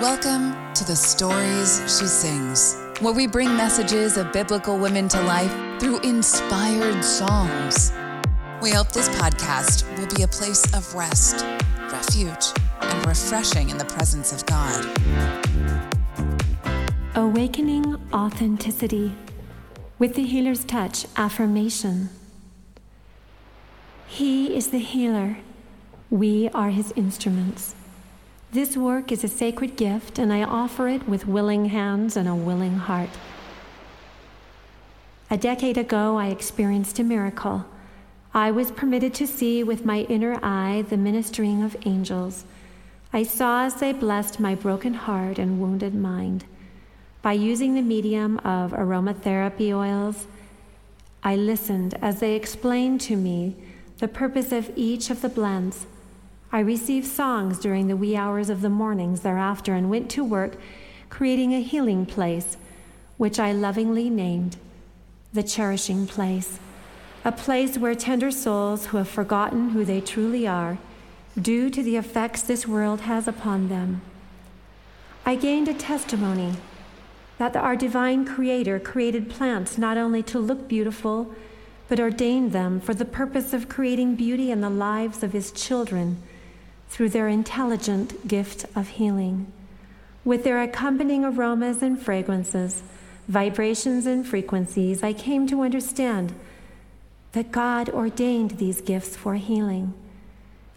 Welcome to the Stories She Sings, where we bring messages of biblical women to life through inspired songs. We hope this podcast will be a place of rest, refuge, and refreshing in the presence of God. Awakening authenticity with the healer's touch affirmation. He is the healer. We are his instruments. This work is a sacred gift, and I offer it with willing hands and a willing heart. A decade ago, I experienced a miracle. I was permitted to see with my inner eye the ministering of angels. I saw as they blessed my broken heart and wounded mind. By using the medium of aromatherapy oils, I listened as they explained to me the purpose of each of the blends I received songs during the wee hours of the mornings thereafter and went to work creating a healing place, which I lovingly named the Cherishing Place, a place where tender souls who have forgotten who they truly are, due to the effects this world has upon them. I gained a testimony that our divine Creator created plants not only to look beautiful, but ordained them for the purpose of creating beauty in the lives of His children through their intelligent gift of healing. With their accompanying aromas and fragrances, vibrations and frequencies, I came to understand that God ordained these gifts for healing.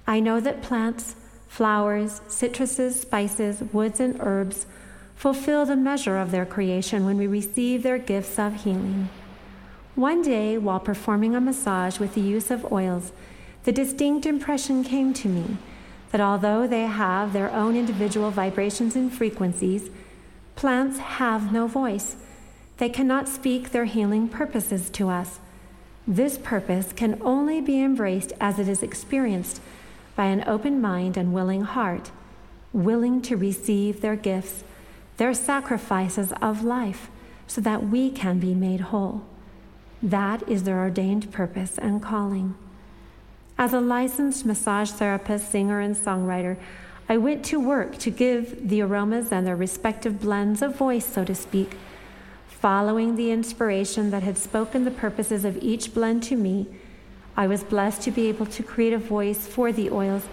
I know that plants, flowers, citruses, spices, woods, and herbs fulfill the measure of their creation when we receive their gifts of healing. One day, while performing a massage with the use of oils, the distinct impression came to me that although they have their own individual vibrations and frequencies, plants have no voice. They cannot speak their healing purposes to us. This purpose can only be embraced as it is experienced by an open mind and willing heart, willing to receive their gifts, their sacrifices of life, so that we can be made whole. That is their ordained purpose and calling. As a licensed massage therapist, singer, and songwriter, I went to work to give the aromas and their respective blends a voice, so to speak. Following the inspiration that had spoken the purposes of each blend to me, I was blessed to be able to create a voice for the oils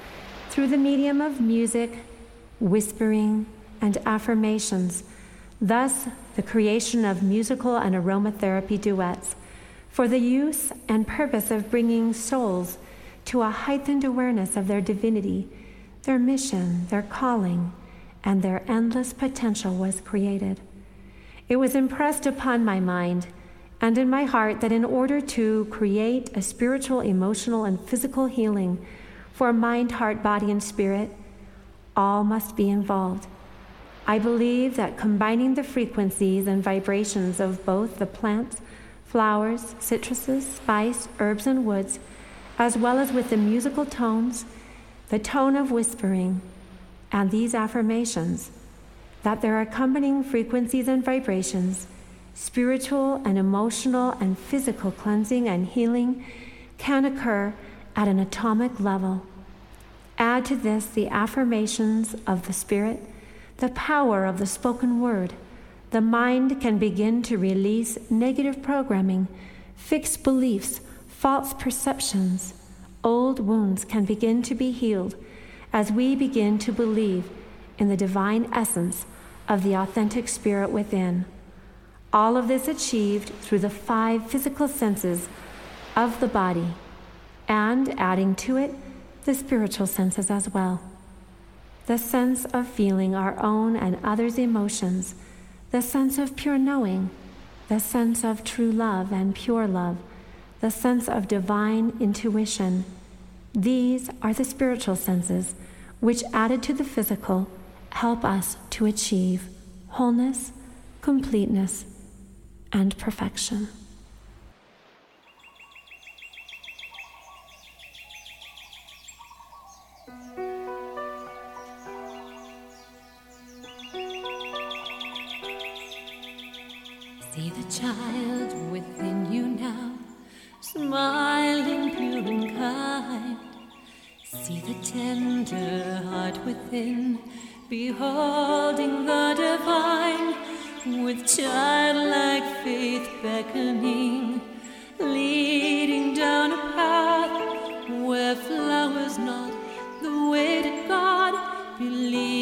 through the medium of music, whispering, and affirmations, thus, the creation of musical and aromatherapy duets for the use and purpose of bringing souls to a heightened awareness of their divinity, their mission, their calling, and their endless potential was created. It was impressed upon my mind and in my heart that in order to create a spiritual, emotional, and physical healing for mind, heart, body, and spirit, all must be involved. I believe that combining the frequencies and vibrations of both the plants, flowers, citruses, spice, herbs, and woods as well as with the musical tones, the tone of whispering, and these affirmations, that their accompanying frequencies and vibrations, spiritual and emotional and physical cleansing and healing can occur at an atomic level. Add to this the affirmations of the Spirit, the power of the spoken word. The mind can begin to release negative programming, fixed beliefs, false perceptions, old wounds can begin to be healed as we begin to believe in the divine essence of the authentic spirit within. All of this achieved through the five physical senses of the body, and adding to it the spiritual senses as well. The sense of feeling our own and others' emotions, the sense of pure knowing, the sense of true love and pure love the sense of divine intuition. These are the spiritual senses which, added to the physical, help us to achieve wholeness, completeness, and perfection. See the tender heart within, beholding the divine, with childlike faith beckoning, leading down a path where flowers not the way to God, believing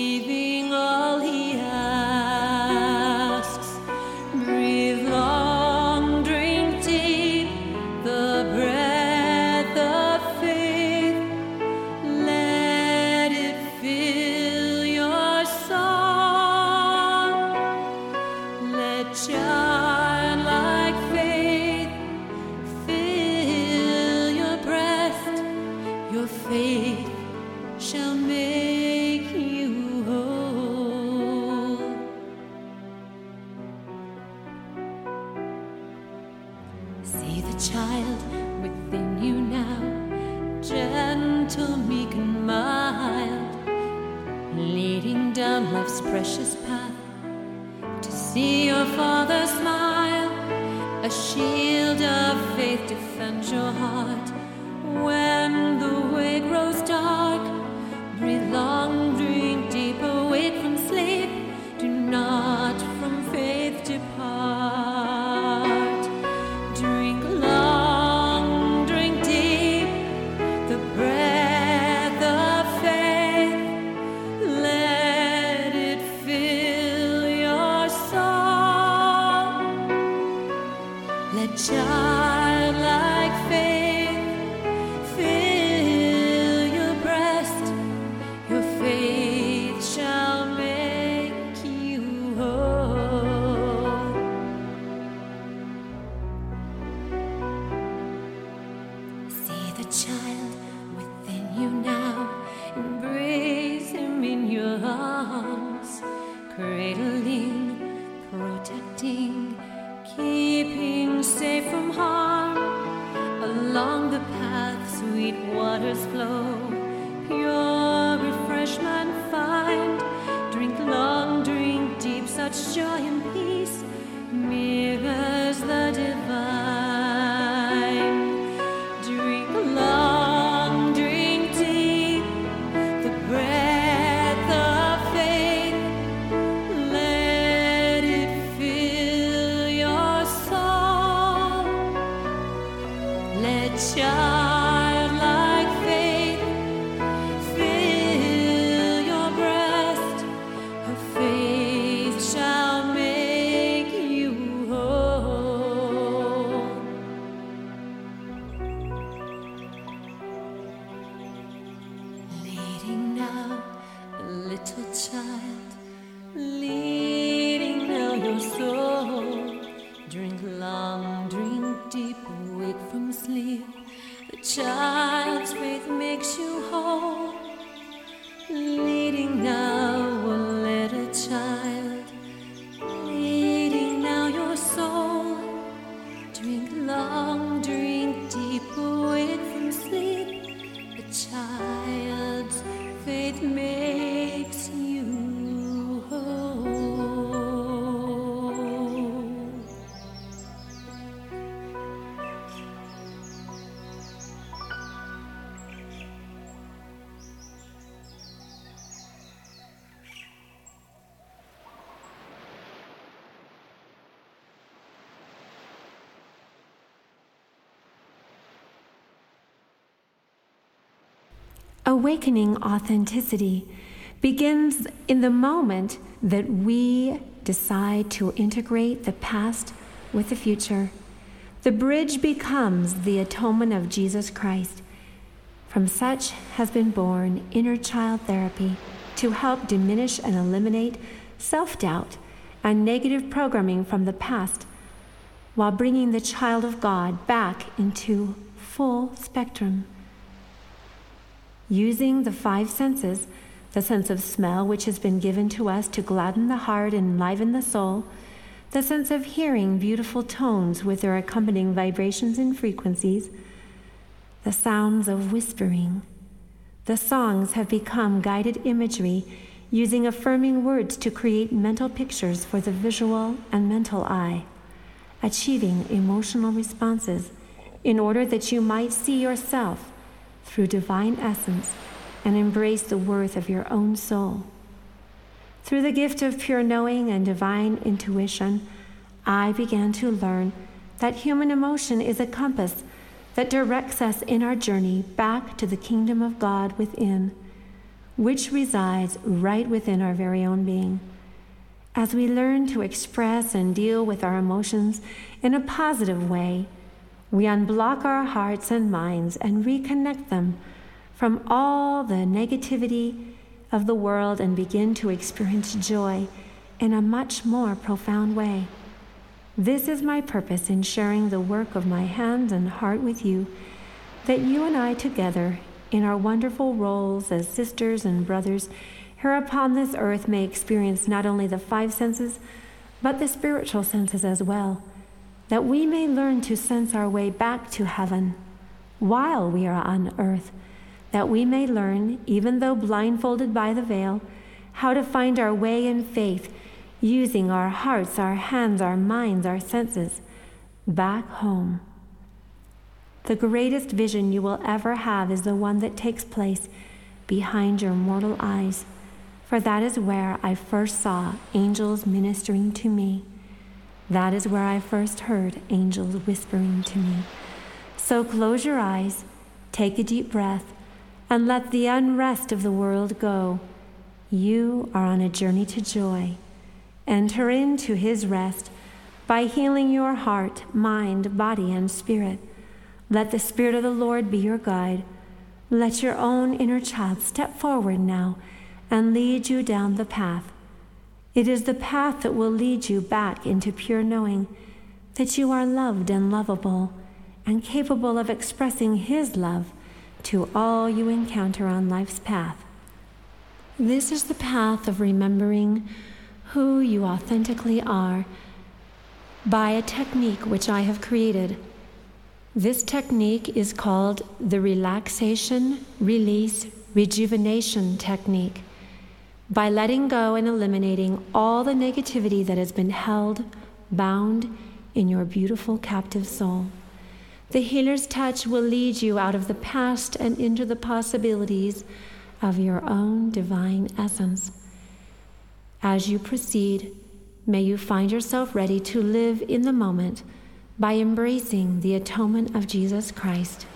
Awakening authenticity begins in the moment that we decide to integrate the past with the future. The bridge becomes the atonement of Jesus Christ. From such has been born inner child therapy to help diminish and eliminate self doubt and negative programming from the past while bringing the child of God back into full spectrum. Using the five senses, the sense of smell, which has been given to us to gladden the heart and enliven the soul, the sense of hearing beautiful tones with their accompanying vibrations and frequencies, the sounds of whispering. The songs have become guided imagery using affirming words to create mental pictures for the visual and mental eye, achieving emotional responses in order that you might see yourself through divine essence and embrace the worth of your own soul. Through the gift of pure knowing and divine intuition, I began to learn that human emotion is a compass that directs us in our journey back to the kingdom of God within, which resides right within our very own being. As we learn to express and deal with our emotions in a positive way, we unblock our hearts and minds and reconnect them from all the negativity of the world and begin to experience joy in a much more profound way. This is my purpose in sharing the work of my hands and heart with you, that you and I together, in our wonderful roles as sisters and brothers here upon this earth, may experience not only the five senses, but the spiritual senses as well that we may learn to sense our way back to heaven while we are on earth, that we may learn, even though blindfolded by the veil, how to find our way in faith using our hearts, our hands, our minds, our senses back home. The greatest vision you will ever have is the one that takes place behind your mortal eyes, for that is where I first saw angels ministering to me. That is where I first heard angels whispering to me. So close your eyes, take a deep breath, and let the unrest of the world go. You are on a journey to joy. Enter into his rest by healing your heart, mind, body, and spirit. Let the Spirit of the Lord be your guide. Let your own inner child step forward now and lead you down the path it is the path that will lead you back into pure knowing that you are loved and lovable and capable of expressing His love to all you encounter on life's path. This is the path of remembering who you authentically are by a technique which I have created. This technique is called the relaxation, release, rejuvenation technique by letting go and eliminating all the negativity that has been held, bound in your beautiful captive soul. The healer's touch will lead you out of the past and into the possibilities of your own divine essence. As you proceed, may you find yourself ready to live in the moment by embracing the atonement of Jesus Christ.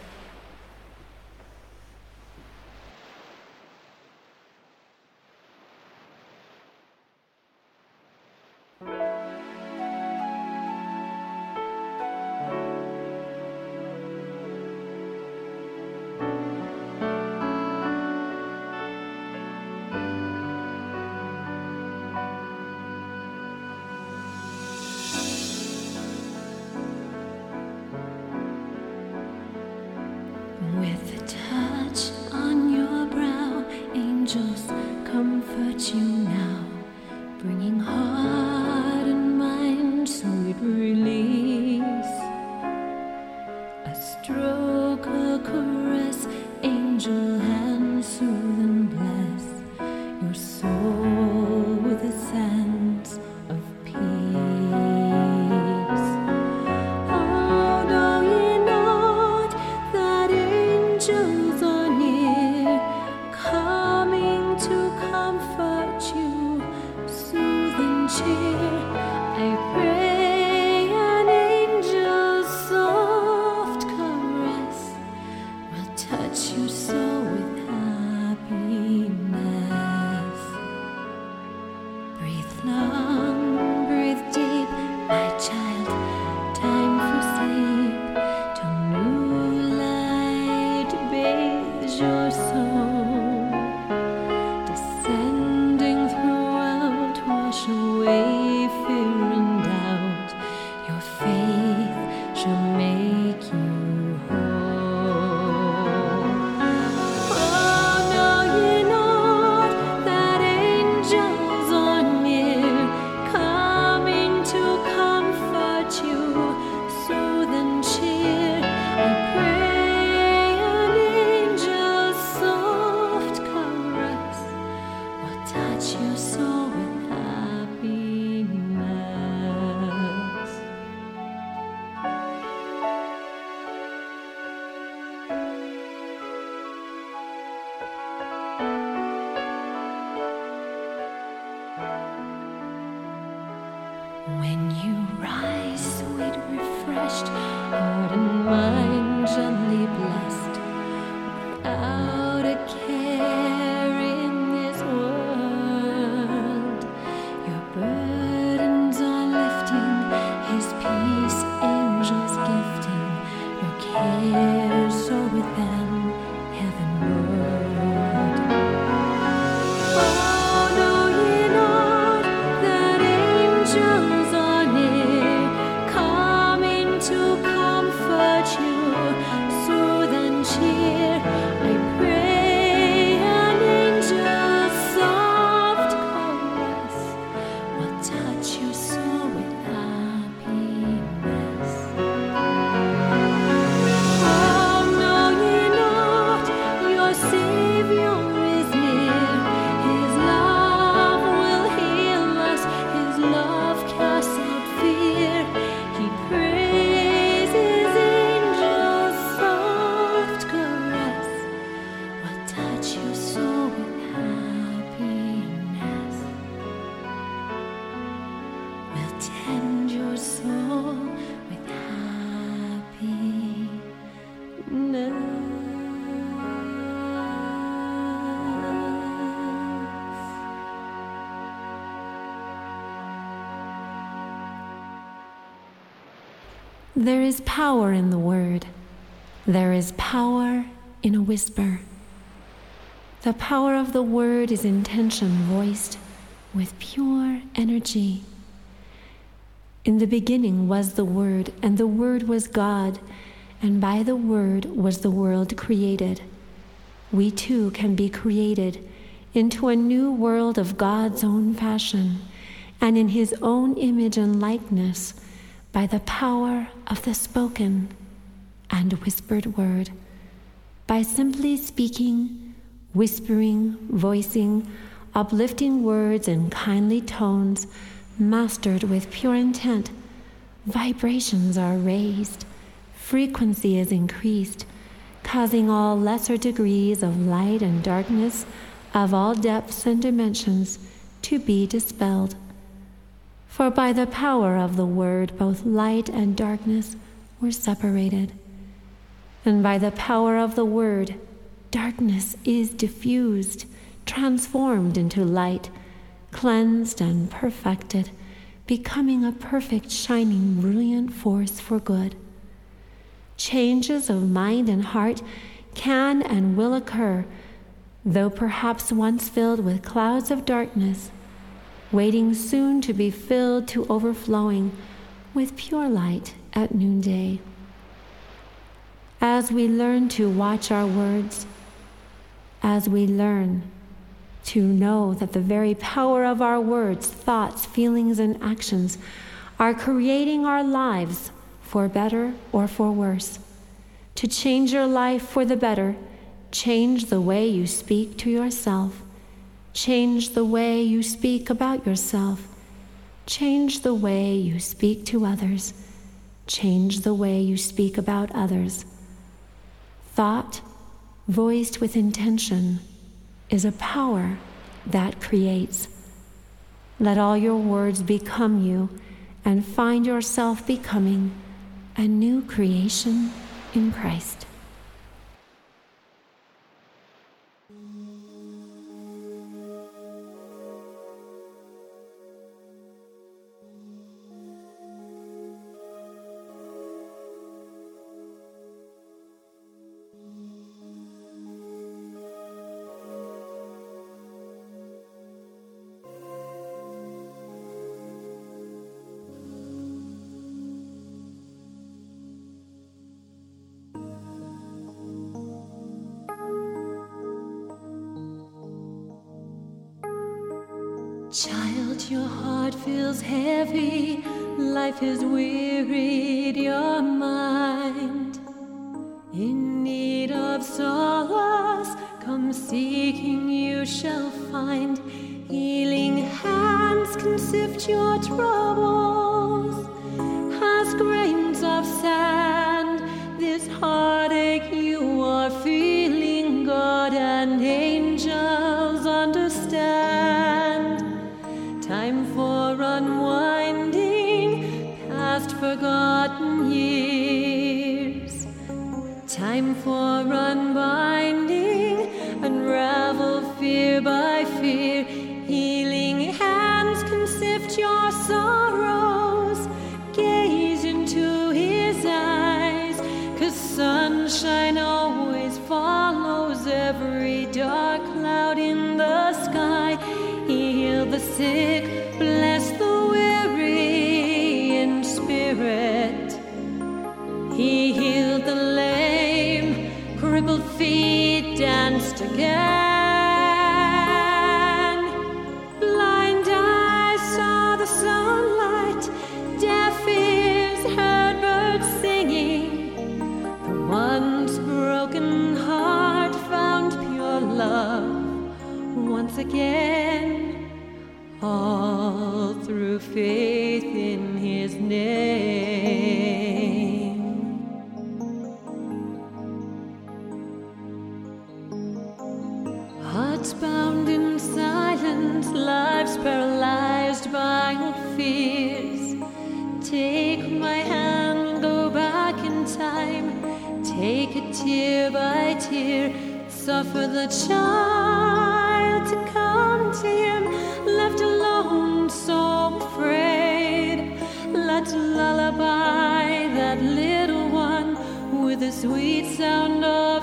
There is power in the word. There is power in a whisper. The power of the word is intention voiced with pure energy. In the beginning was the Word, and the Word was God, and by the Word was the world created. We too can be created into a new world of God's own fashion and in His own image and likeness by the power of the spoken and whispered word, by simply speaking, whispering, voicing, uplifting words in kindly tones, mastered with pure intent, vibrations are raised, frequency is increased, causing all lesser degrees of light and darkness of all depths and dimensions to be dispelled. For by the power of the word, both light and darkness were separated. And by the power of the word, darkness is diffused, transformed into light, cleansed and perfected, becoming a perfect, shining, brilliant force for good. Changes of mind and heart can and will occur, though perhaps once filled with clouds of darkness waiting soon to be filled to overflowing with pure light at noonday. As we learn to watch our words, as we learn to know that the very power of our words, thoughts, feelings, and actions are creating our lives for better or for worse. To change your life for the better, change the way you speak to yourself Change the way you speak about yourself. Change the way you speak to others. Change the way you speak about others. Thought, voiced with intention, is a power that creates. Let all your words become you and find yourself becoming a new creation in Christ. Sick, bless the weary in spirit. He healed the lame, crippled feet danced again. Blind eyes saw the sunlight, deaf ears heard birds singing. The once broken heart found pure love once again, all through faith in his name. Hearts bound in silence, lives paralyzed by old fears. Take my hand, go back in time. Take it tear by tear. Suffer the child sweet sound of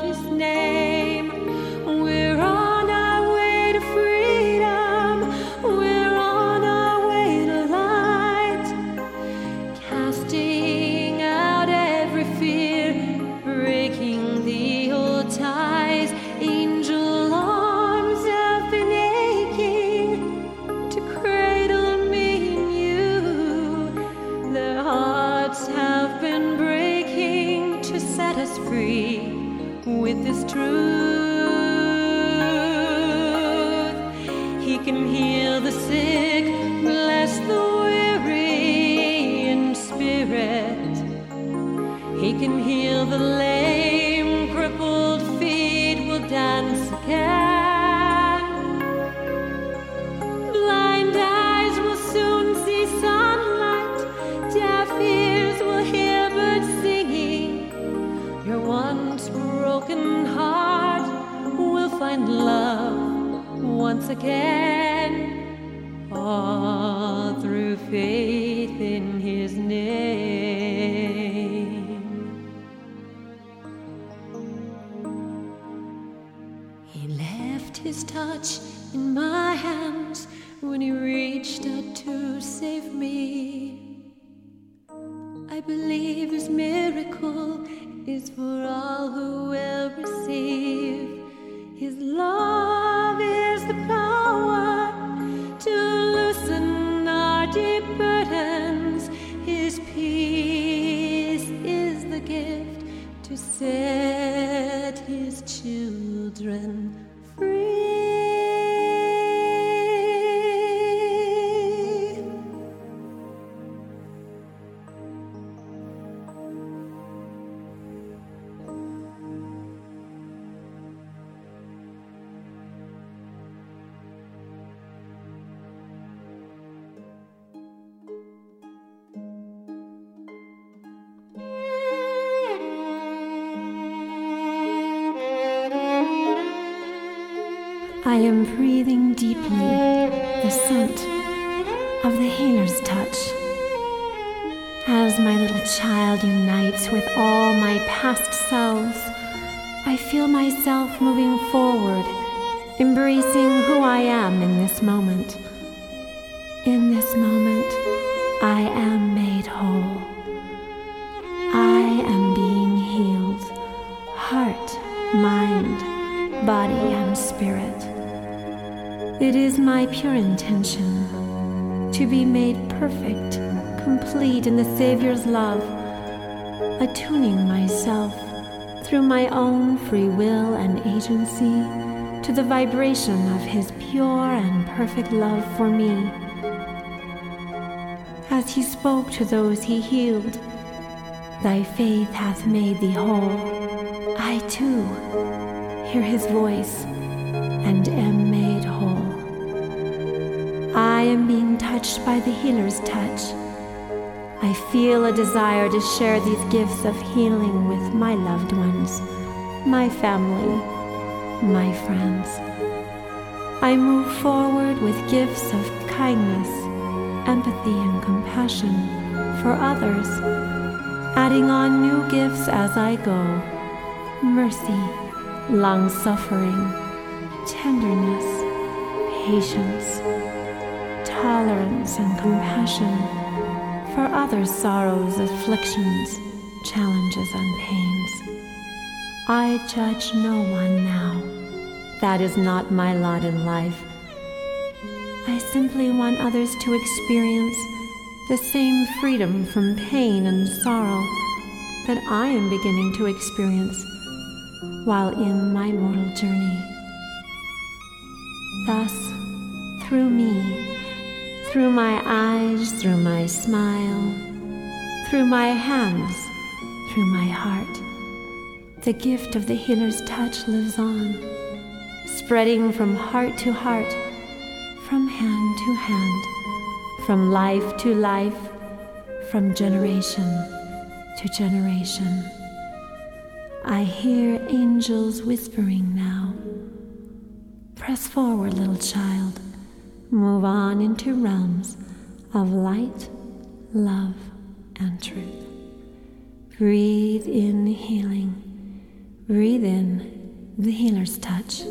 He can heal the lame, crippled feet will dance again. Blind eyes will soon see sunlight, deaf ears will hear birds singing. Your once broken heart will find love once again. All embracing who I am in this moment. In this moment, I am made whole. I am being healed, heart, mind, body, and spirit. It is my pure intention to be made perfect, complete in the Savior's love, attuning myself through my own free will and agency to the vibration of His pure and perfect love for me. As He spoke to those He healed, Thy faith hath made thee whole. I too hear His voice and am made whole. I am being touched by the healer's touch. I feel a desire to share these gifts of healing with my loved ones, my family, my friends. I move forward with gifts of kindness, empathy, and compassion for others, adding on new gifts as I go mercy, long suffering, tenderness, patience, tolerance, and compassion for others' sorrows, afflictions, challenges, and pains. I judge no one now. That is not my lot in life. I simply want others to experience the same freedom from pain and sorrow that I am beginning to experience while in my mortal journey. Thus, through me, through my eyes, through my smile, through my hands, through my heart. The gift of the healer's touch lives on, spreading from heart to heart, from hand to hand, from life to life, from generation to generation. I hear angels whispering now. Press forward, little child move on into realms of light, love, and truth. Breathe in healing. Breathe in the healer's touch.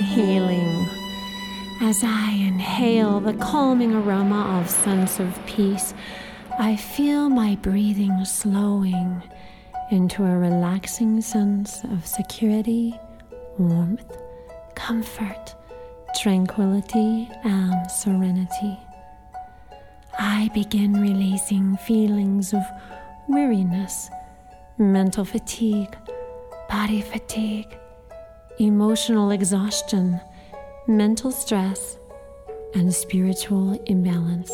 Healing as I inhale the calming aroma of sense of peace. I feel my breathing slowing into a relaxing sense of security, warmth, comfort, tranquility, and serenity. I begin releasing feelings of weariness, mental fatigue, body fatigue emotional exhaustion, mental stress, and spiritual imbalance.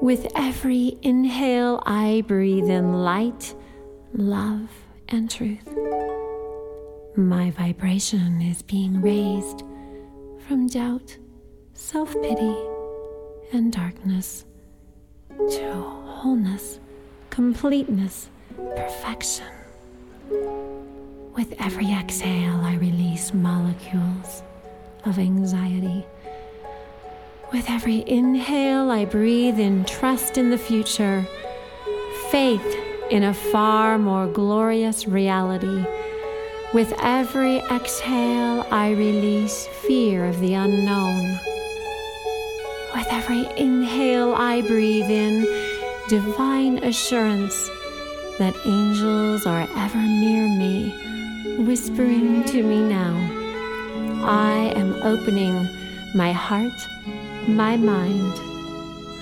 With every inhale, I breathe in light, love, and truth. My vibration is being raised from doubt, self pity, and darkness to wholeness, completeness, perfection. With every exhale, I release molecules of anxiety. With every inhale, I breathe in trust in the future, faith in a far more glorious reality. With every exhale, I release fear of the unknown. With every inhale, I breathe in divine assurance that angels are ever near me whispering to me now. I am opening my heart, my mind,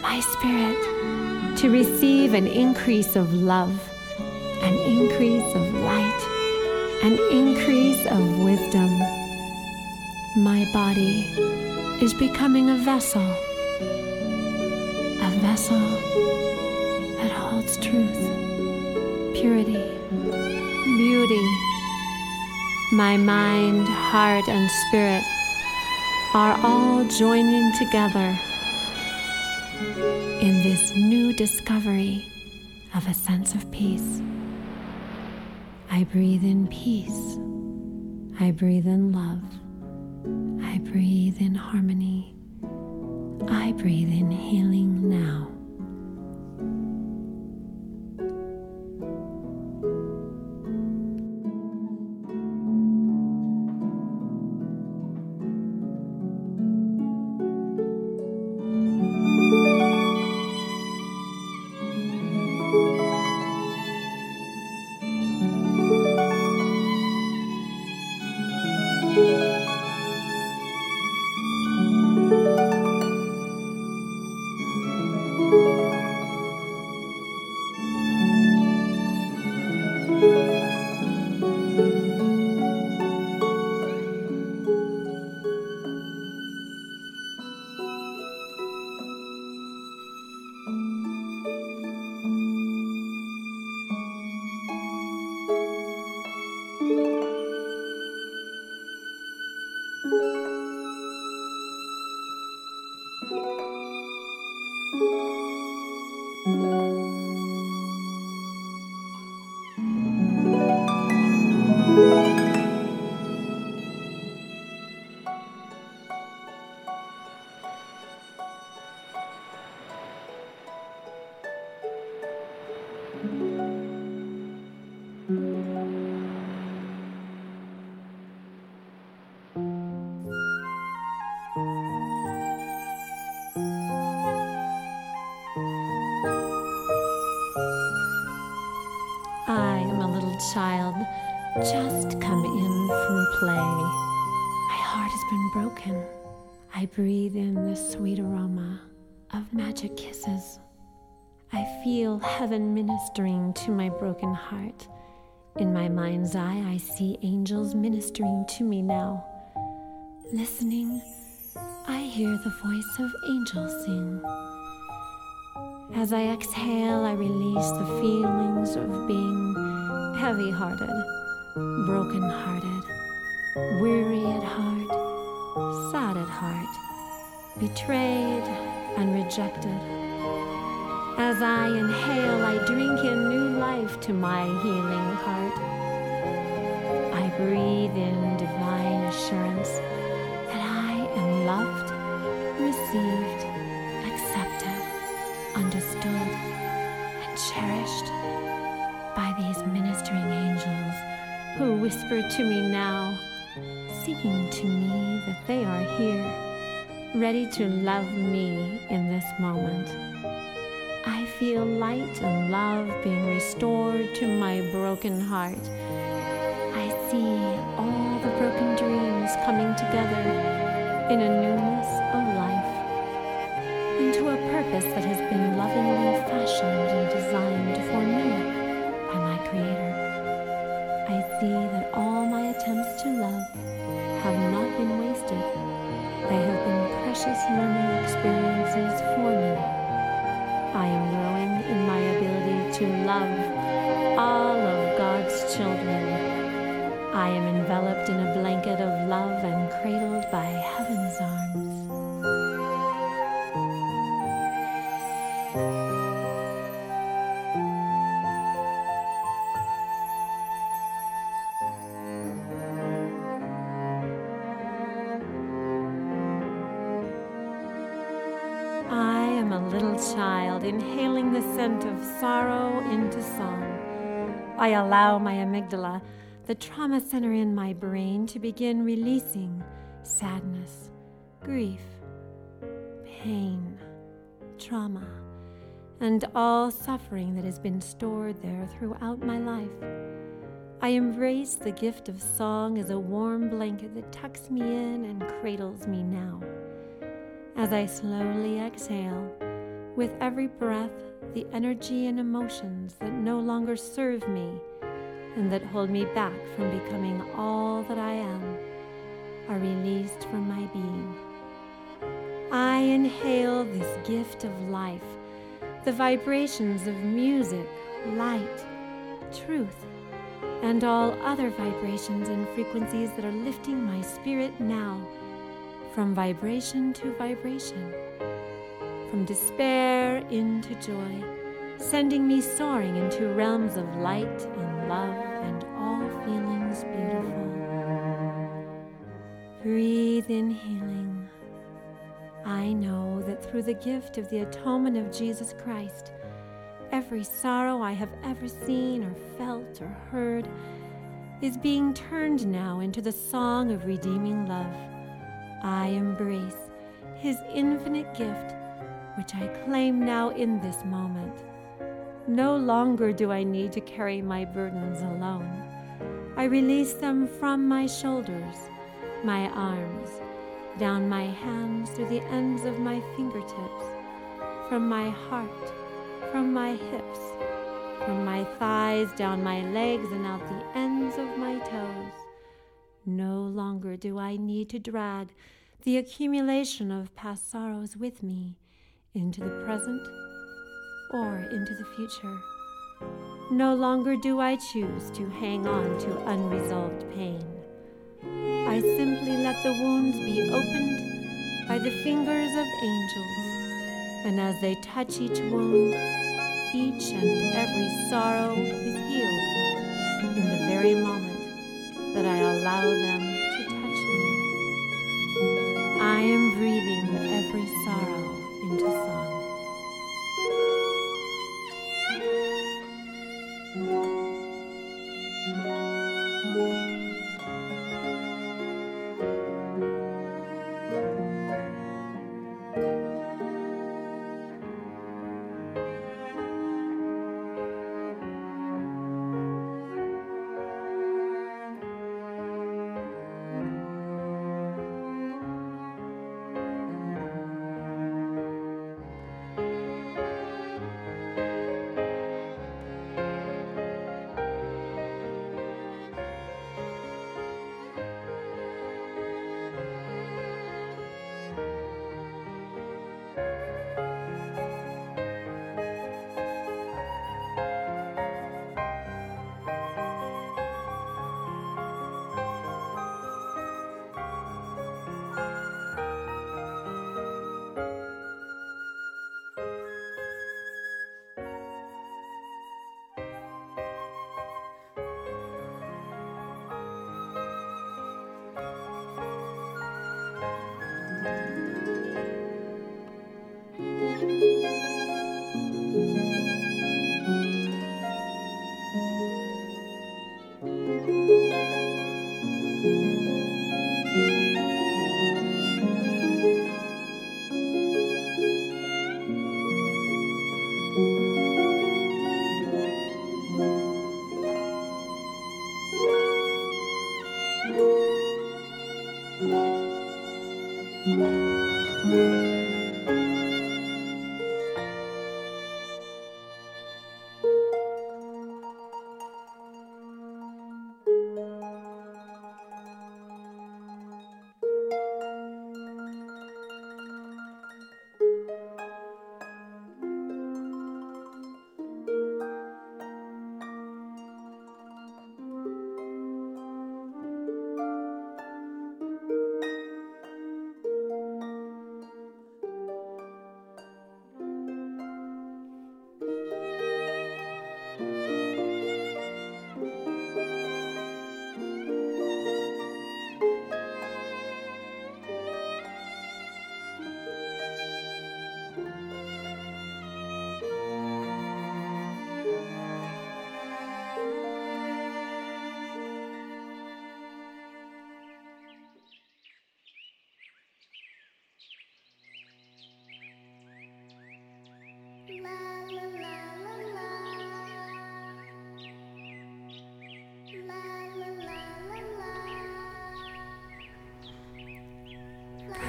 my spirit to receive an increase of love, an increase of light, an increase of wisdom. My body is becoming a vessel, a vessel that holds truth, purity, beauty my mind, heart, and spirit are all joining together in this new discovery of a sense of peace. I breathe in peace. I breathe in love. I breathe in harmony. I breathe in healing now. Come in from play. My heart has been broken. I breathe in the sweet aroma of magic kisses. I feel heaven ministering to my broken heart. In my mind's eye, I see angels ministering to me now. Listening, I hear the voice of angels sing. As I exhale, I release the feelings of being heavy hearted, broken hearted, weary at heart, sad at heart, betrayed and rejected. As I inhale, I drink in new life to my healing heart. I breathe in divine assurance that I am loved, received, accepted, understood, and cherished by these ministering angels whisper to me now, singing to me that they are here, ready to love me in this moment. I feel light and love being restored to my broken heart. I see all the broken dreams coming together in a newness of life, into a purpose that has morning. Child inhaling the scent of sorrow into song. I allow my amygdala, the trauma center in my brain, to begin releasing sadness, grief, pain, trauma, and all suffering that has been stored there throughout my life. I embrace the gift of song as a warm blanket that tucks me in and cradles me now. As I slowly exhale, with every breath, the energy and emotions that no longer serve me and that hold me back from becoming all that I am are released from my being. I inhale this gift of life, the vibrations of music, light, truth, and all other vibrations and frequencies that are lifting my spirit now from vibration to vibration, from despair into joy, sending me soaring into realms of light and love and all feelings beautiful. Breathe in healing. I know that through the gift of the atonement of Jesus Christ, every sorrow I have ever seen or felt or heard is being turned now into the song of redeeming love. I embrace His infinite gift, which I claim now in this moment. No longer do I need to carry my burdens alone. I release them from my shoulders, my arms, down my hands to the ends of my fingertips, from my heart, from my hips, from my thighs, down my legs, and out the ends of my toes. No longer do I need to drag the accumulation of past sorrows with me into the present or into the future. No longer do I choose to hang on to unresolved pain. I simply let the wounds be opened by the fingers of angels, and as they touch each wound, each and every sorrow is healed in the very moment that I allow them to touch me. I am breathing every into song.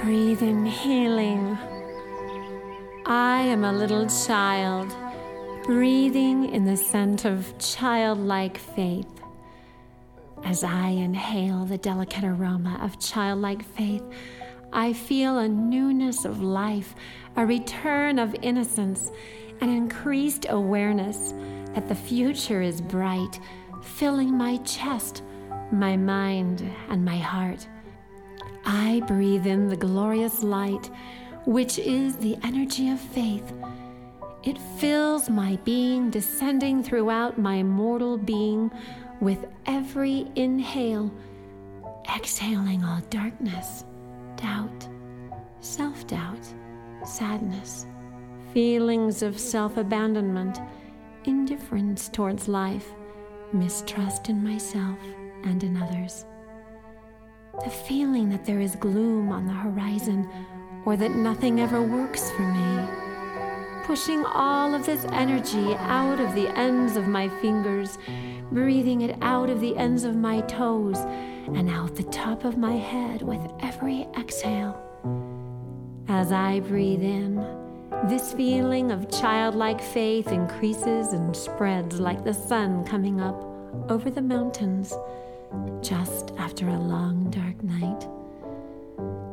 Breathe in healing. I am a little child, breathing in the scent of childlike faith. As I inhale the delicate aroma of childlike faith, I feel a newness of life, a return of innocence, an increased awareness that the future is bright, filling my chest, my mind, and my heart. I breathe in the glorious light, which is the energy of faith. It fills my being, descending throughout my mortal being with every inhale, exhaling all darkness, doubt, self doubt, sadness, feelings of self abandonment, indifference towards life, mistrust in myself and in others the feeling that there is gloom on the horizon or that nothing ever works for me. Pushing all of this energy out of the ends of my fingers, breathing it out of the ends of my toes and out the top of my head with every exhale. As I breathe in, this feeling of childlike faith increases and spreads like the sun coming up over the mountains just after a long dark night.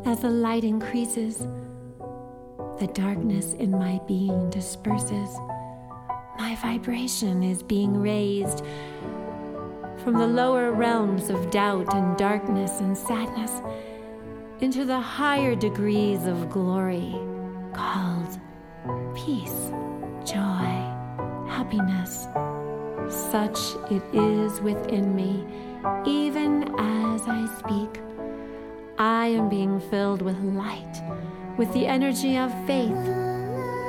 As the light increases, the darkness in my being disperses. My vibration is being raised from the lower realms of doubt and darkness and sadness into the higher degrees of glory peace, joy, happiness. Such it is within me even as I speak. I am being filled with light, with the energy of faith.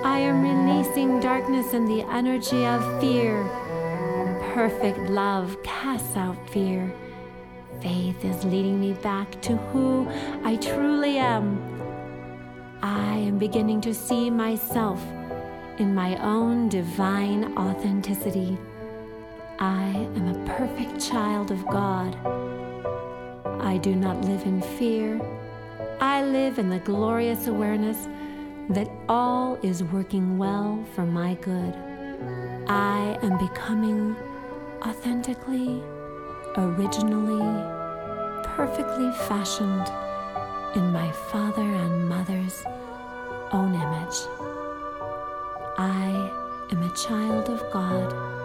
I am releasing darkness and the energy of fear. Perfect love casts out fear. Faith is leading me back to who I truly am. I am beginning to see myself in my own divine authenticity. I am a perfect child of God. I do not live in fear. I live in the glorious awareness that all is working well for my good. I am becoming authentically, originally, perfectly fashioned in my father and mother's own image. I am a child of God.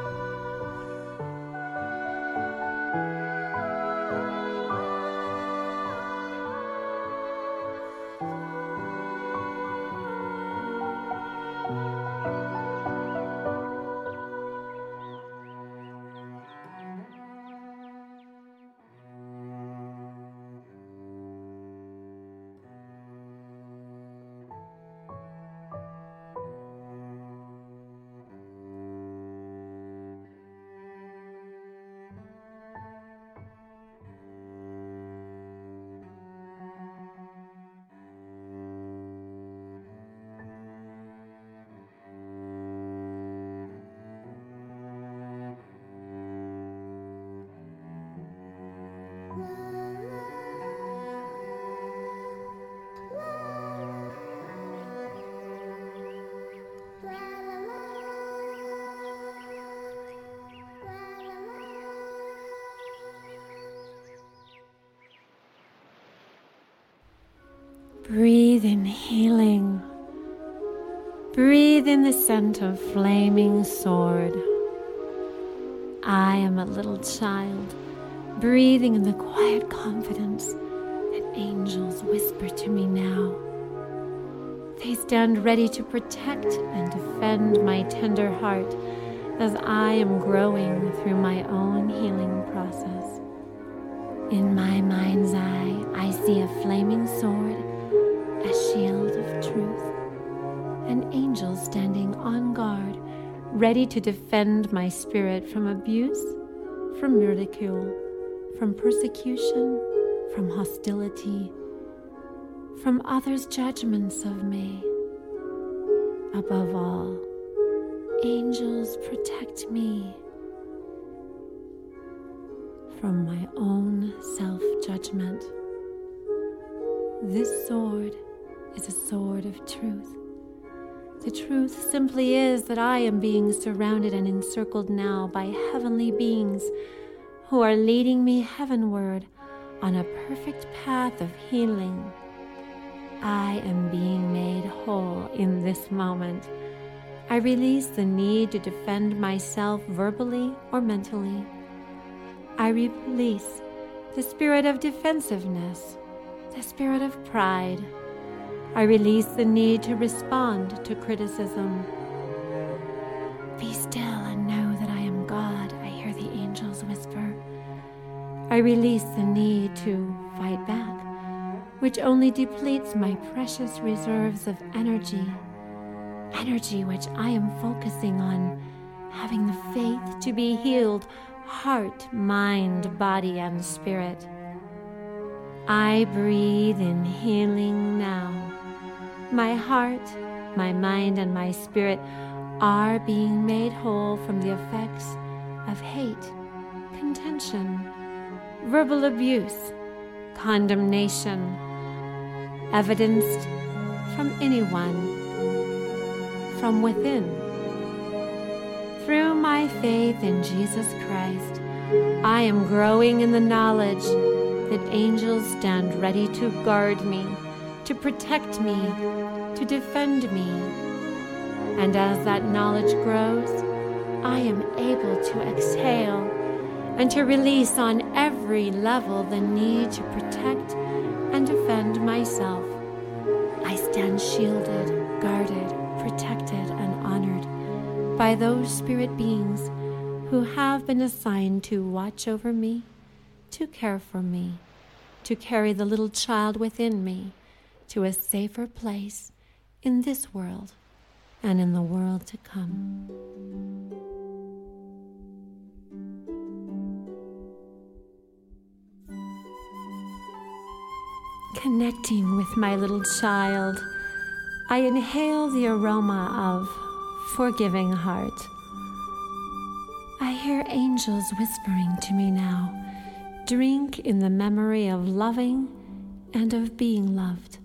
Breathe in healing. Breathe in the scent of flaming sword. I am a little child, breathing in the quiet confidence that angels whisper to me now. They stand ready to protect and defend my tender heart as I am growing through my own healing process. In my mind's eye, I see a flaming sword an angel standing on guard, ready to defend my spirit from abuse, from ridicule, from persecution, from hostility, from others' judgments of me. Above all, angels protect me from my own self judgment. This sword is a sword of truth. The truth simply is that I am being surrounded and encircled now by heavenly beings who are leading me heavenward on a perfect path of healing. I am being made whole in this moment. I release the need to defend myself verbally or mentally. I release the spirit of defensiveness, the spirit of pride, I release the need to respond to criticism. Be still and know that I am God, I hear the angels whisper. I release the need to fight back, which only depletes my precious reserves of energy. Energy which I am focusing on having the faith to be healed heart, mind, body, and spirit. I breathe in healing now. My heart, my mind, and my spirit are being made whole from the effects of hate, contention, verbal abuse, condemnation, evidenced from anyone, from within. Through my faith in Jesus Christ, I am growing in the knowledge that angels stand ready to guard me to protect me, to defend me. And as that knowledge grows, I am able to exhale and to release on every level the need to protect and defend myself. I stand shielded, guarded, protected, and honored by those spirit beings who have been assigned to watch over me, to care for me, to carry the little child within me to a safer place in this world and in the world to come. Connecting with my little child, I inhale the aroma of forgiving heart. I hear angels whispering to me now drink in the memory of loving and of being loved.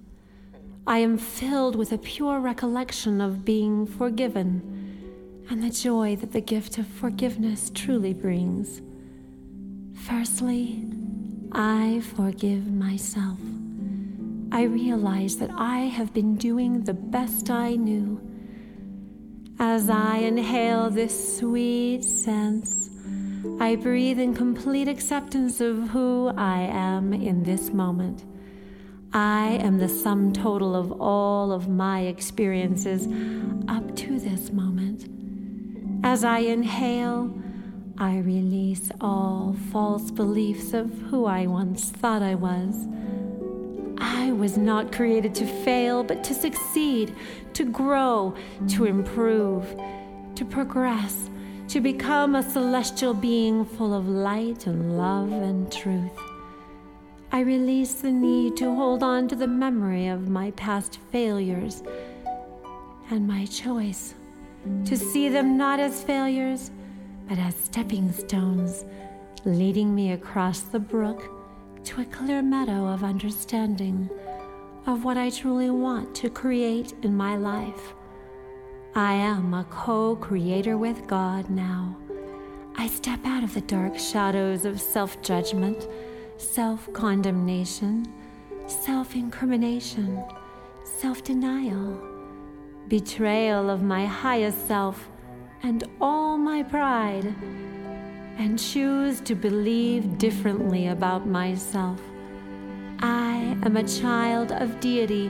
I am filled with a pure recollection of being forgiven and the joy that the gift of forgiveness truly brings. Firstly, I forgive myself. I realize that I have been doing the best I knew. As I inhale this sweet sense, I breathe in complete acceptance of who I am in this moment. I am the sum total of all of my experiences up to this moment. As I inhale, I release all false beliefs of who I once thought I was. I was not created to fail, but to succeed, to grow, to improve, to progress, to become a celestial being full of light and love and truth. I release the need to hold on to the memory of my past failures and my choice to see them not as failures, but as stepping stones leading me across the brook to a clear meadow of understanding of what I truly want to create in my life. I am a co creator with God now. I step out of the dark shadows of self judgment self condemnation, self incrimination, self denial, betrayal of my highest self and all my pride, and choose to believe differently about myself. I am a child of deity,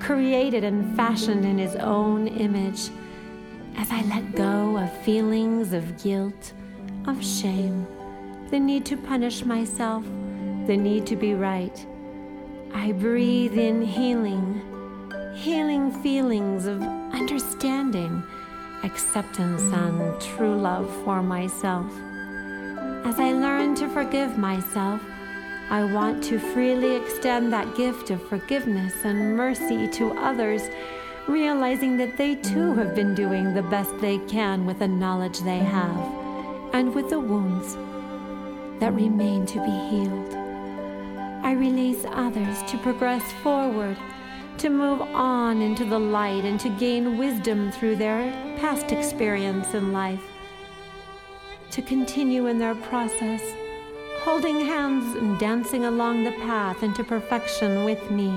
created and fashioned in his own image. As I let go of feelings of guilt, of shame, the need to punish myself, the need to be right. I breathe in healing, healing feelings of understanding, acceptance, and true love for myself. As I learn to forgive myself, I want to freely extend that gift of forgiveness and mercy to others, realizing that they too have been doing the best they can with the knowledge they have and with the wounds that remain to be healed. I release others to progress forward, to move on into the light, and to gain wisdom through their past experience in life, to continue in their process, holding hands and dancing along the path into perfection with me.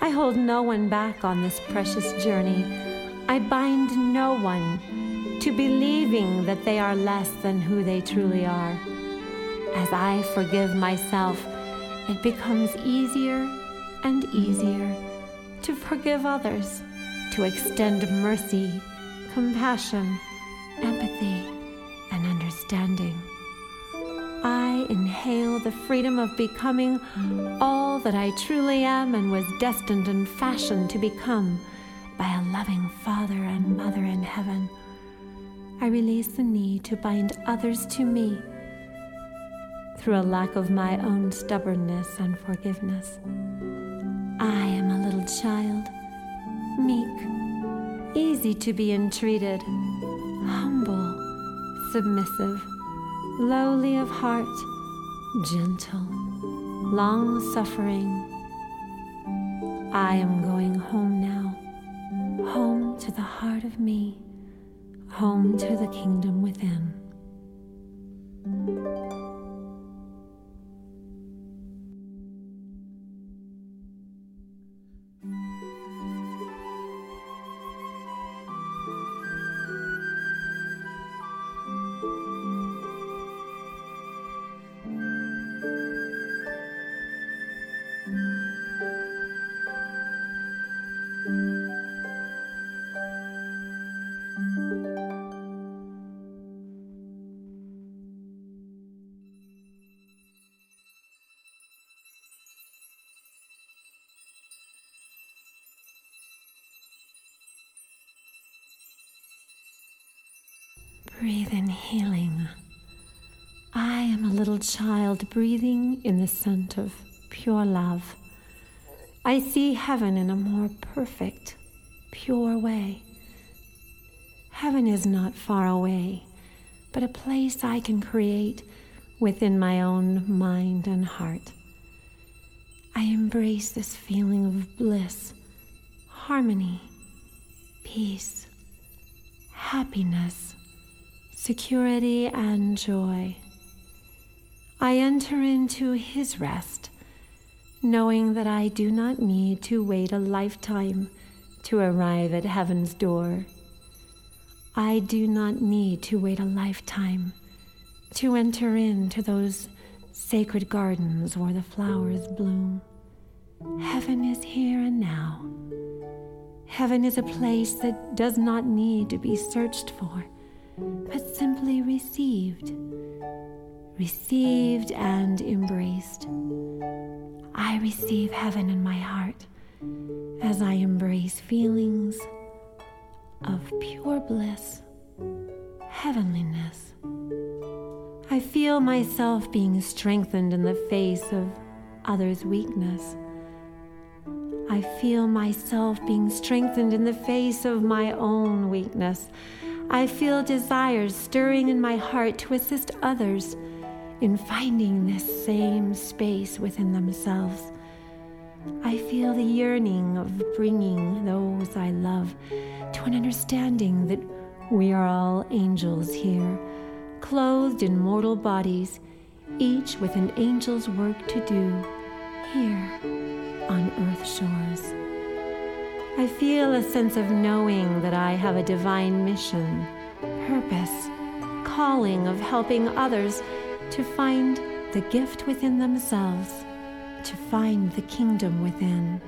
I hold no one back on this precious journey. I bind no one to believing that they are less than who they truly are. As I forgive myself, it becomes easier and easier to forgive others, to extend mercy, compassion, empathy, and understanding. I inhale the freedom of becoming all that I truly am and was destined and fashioned to become by a loving Father and Mother in heaven. I release the need to bind others to me through a lack of my own stubbornness and forgiveness. I am a little child, meek, easy to be entreated, humble, submissive, lowly of heart, gentle, long suffering. I am going home now, home to the heart of me, home to the kingdom within. Child breathing in the scent of pure love. I see heaven in a more perfect, pure way. Heaven is not far away, but a place I can create within my own mind and heart. I embrace this feeling of bliss, harmony, peace, happiness security, and joy. I enter into His rest, knowing that I do not need to wait a lifetime to arrive at heaven's door. I do not need to wait a lifetime to enter into those sacred gardens where the flowers bloom. Heaven is here and now. Heaven is a place that does not need to be searched for but simply received, received and embraced. I receive heaven in my heart as I embrace feelings of pure bliss, heavenliness. I feel myself being strengthened in the face of others' weakness. I feel myself being strengthened in the face of my own weakness. I feel desires stirring in my heart to assist others in finding this same space within themselves. I feel the yearning of bringing those I love to an understanding that we are all angels here, clothed in mortal bodies, each with an angel's work to do here on earth shores. I feel a sense of knowing that I have a divine mission, purpose, calling of helping others to find the gift within themselves, to find the kingdom within.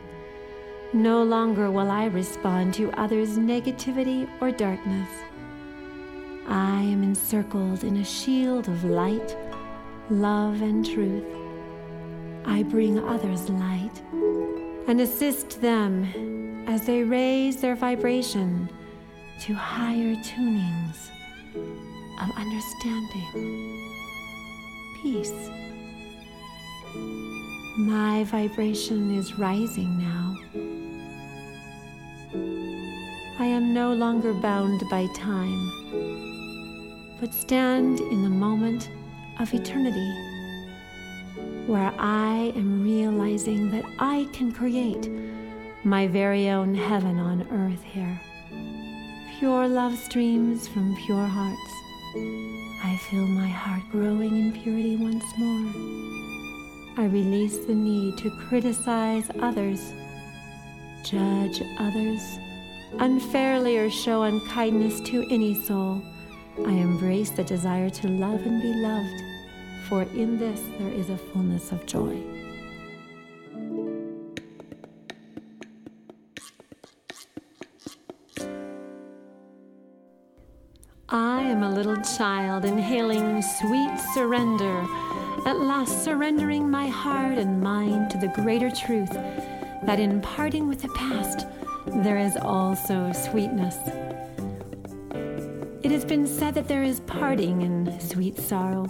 No longer will I respond to others' negativity or darkness. I am encircled in a shield of light, love, and truth. I bring others light and assist them as they raise their vibration to higher tunings of understanding, peace. My vibration is rising now. I am no longer bound by time, but stand in the moment of eternity, where I am realizing that I can create my very own heaven on earth here. Pure love streams from pure hearts. I feel my heart growing in purity once more. I release the need to criticize others, judge others unfairly or show unkindness to any soul. I embrace the desire to love and be loved, for in this there is a fullness of joy. Am a little child inhaling sweet surrender, at last surrendering my heart and mind to the greater truth that in parting with the past, there is also sweetness. It has been said that there is parting in sweet sorrow,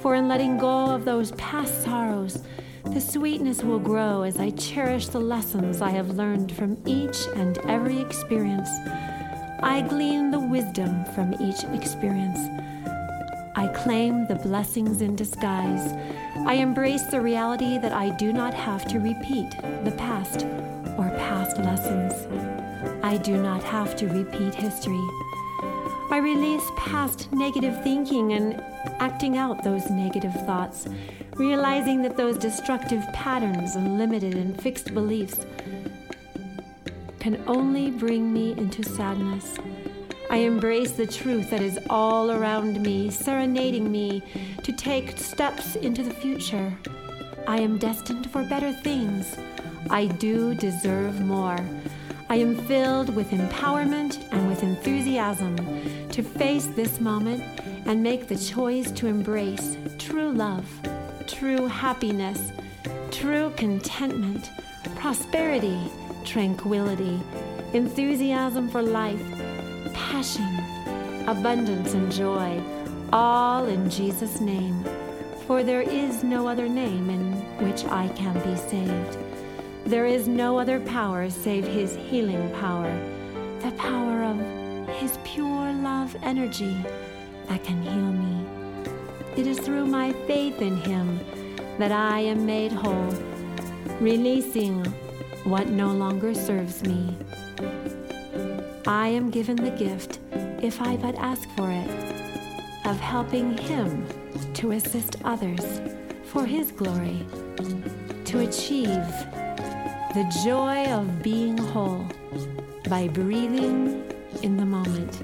for in letting go of those past sorrows, the sweetness will grow as I cherish the lessons I have learned from each and every experience. I glean the wisdom from each experience. I claim the blessings in disguise. I embrace the reality that I do not have to repeat the past or past lessons. I do not have to repeat history. I release past negative thinking and acting out those negative thoughts, realizing that those destructive patterns and limited and fixed beliefs can only bring me into sadness. I embrace the truth that is all around me, serenading me to take steps into the future. I am destined for better things. I do deserve more. I am filled with empowerment and with enthusiasm to face this moment and make the choice to embrace true love, true happiness, true contentment, prosperity, tranquility, enthusiasm for life, passion, abundance, and joy, all in Jesus' name. For there is no other name in which I can be saved. There is no other power save His healing power, the power of His pure love energy that can heal me. It is through my faith in Him that I am made whole, releasing what no longer serves me. I am given the gift, if I but ask for it, of helping Him to assist others for His glory, to achieve the joy of being whole by breathing in the moment.